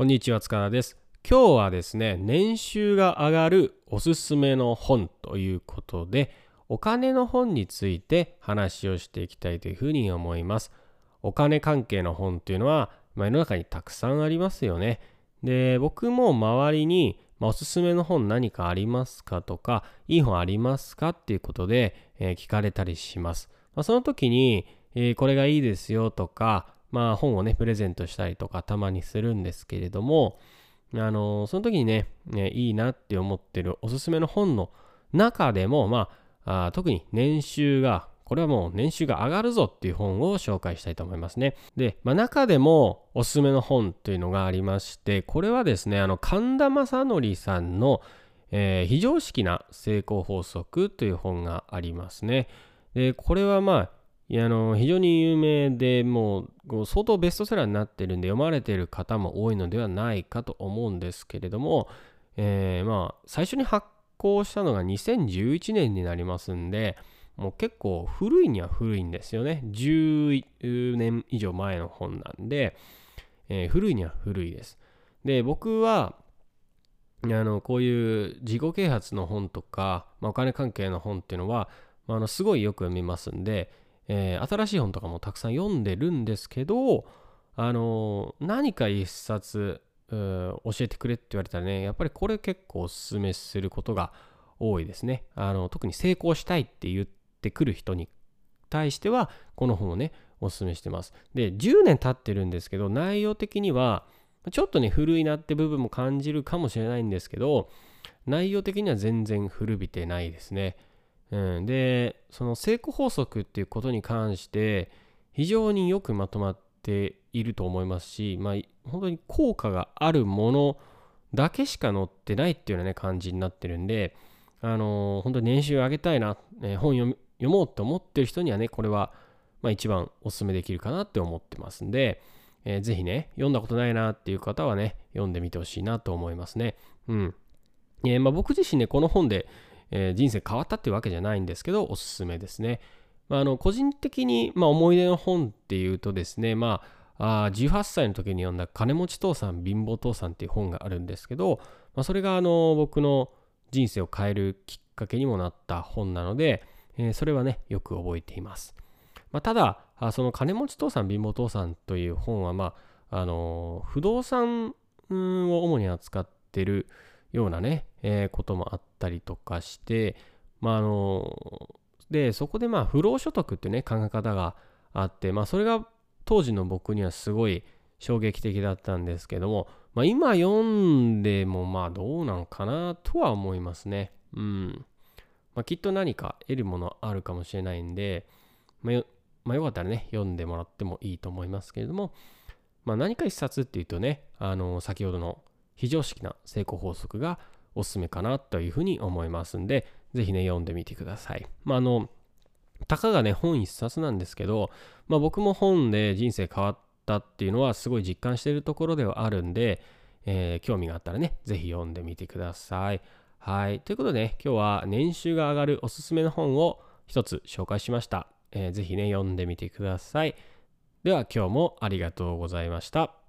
こんにちは塚田です。今日はですね年収が上がるおすすめの本ということでお金の本について話をしていきたいというふうに思います。お金関係の本っていうのは、ま、世の中にたくさんありますよね。で僕も周りに、まあ、おすすめの本何かありますかとかいい本ありますかっていうことで、えー、聞かれたりします、まあ、その時に、えー、これがいいですよとかまあ本をね、プレゼントしたりとかたまにするんですけれども、あのその時にね、ねいいなって思ってるおすすめの本の中でも、まあ、あ特に年収が、これはもう年収が上がるぞっていう本を紹介したいと思いますね。で、まあ、中でもおすすめの本というのがありまして、これはですね、あの神田正則さんの、えー、非常識な成功法則という本がありますね。で、これはまあ、いやあの非常に有名でもう相当ベストセラーになってるんで読まれてる方も多いのではないかと思うんですけれども、え、まあ最初に発行したのが2011年になりますんでもう結構古いには古いんですよね。10年以上前の本なんで、え、古いには古いです。で僕はあのこういう自己啓発の本とか、まあ、お金関係の本っていうのは、あのすごいよく読みますんでえー、新しい本とかもたくさん読んでるんですけど、あのー、何か一冊教えてくれって言われたらね、やっぱりこれ結構おすすめすることが多いですね。あの特に成功したいって言ってくる人に対しては、この本をね、おすすめしてます。で、10年経ってるんですけど、内容的には、ちょっとね、古いなって部分も感じるかもしれないんですけど、内容的には全然古びてないですね。ん、でその成功法則っていうことに関して非常によくまとまっていると思いますし、まあ、本当に効果があるものだけしか載ってないっていうような、ね、感じになってるんで、あのー、本当に年収上げたいな、えー、本読読もうと思ってる人にはねこれは、まあ、一番お勧めできるかなって思ってますんで、えー、ぜひね読んだことないなっていう方はね読んでみてほしいなと思いますね。うんえーまあ、僕自身ねこの本でえー、人生変わったっていうわけじゃないんですけど、おすすめですね。まあ、あの個人的に、まあ、思い出の本っていうとですね、まあ、あ18歳の時に読んだ金持ち父さん、貧乏父さんっていう本があるんですけど、まあ、それがあの僕の人生を変えるきっかけにもなった本なので、えー、それはね、よく覚えています。まあ、ただ、その金持ち父さん、貧乏父さんという本は、まあ、あの不動産を主に扱ってるようなね、えー、こともあったりとかして、まあ、あの、で、そこでまあ、不労所得っていうね、考え方があって、まあ、それが当時の僕にはすごい衝撃的だったんですけども、まあ、今読んでもまあ、どうなんかなとは思いますね。うん。まあ、きっと何か得るものあるかもしれないんで、まあよ、まあ、よかったらね、読んでもらってもいいと思いますけれども、まあ、何か一冊っていうとね、あの、先ほどの非常識な成功法則がおすすめかなというふうに思いますんで、ぜひね、読んでみてください。まあ、あの、たかがね、本一冊なんですけど、まあ、僕も本で人生変わったっていうのはすごい実感しているところではあるんで、えー、興味があったらね、ぜひ読んでみてください。はい。ということでね、今日は年収が上がるおすすめの本を一つ紹介しました。えー、ぜひね、読んでみてください。では今日もありがとうございました。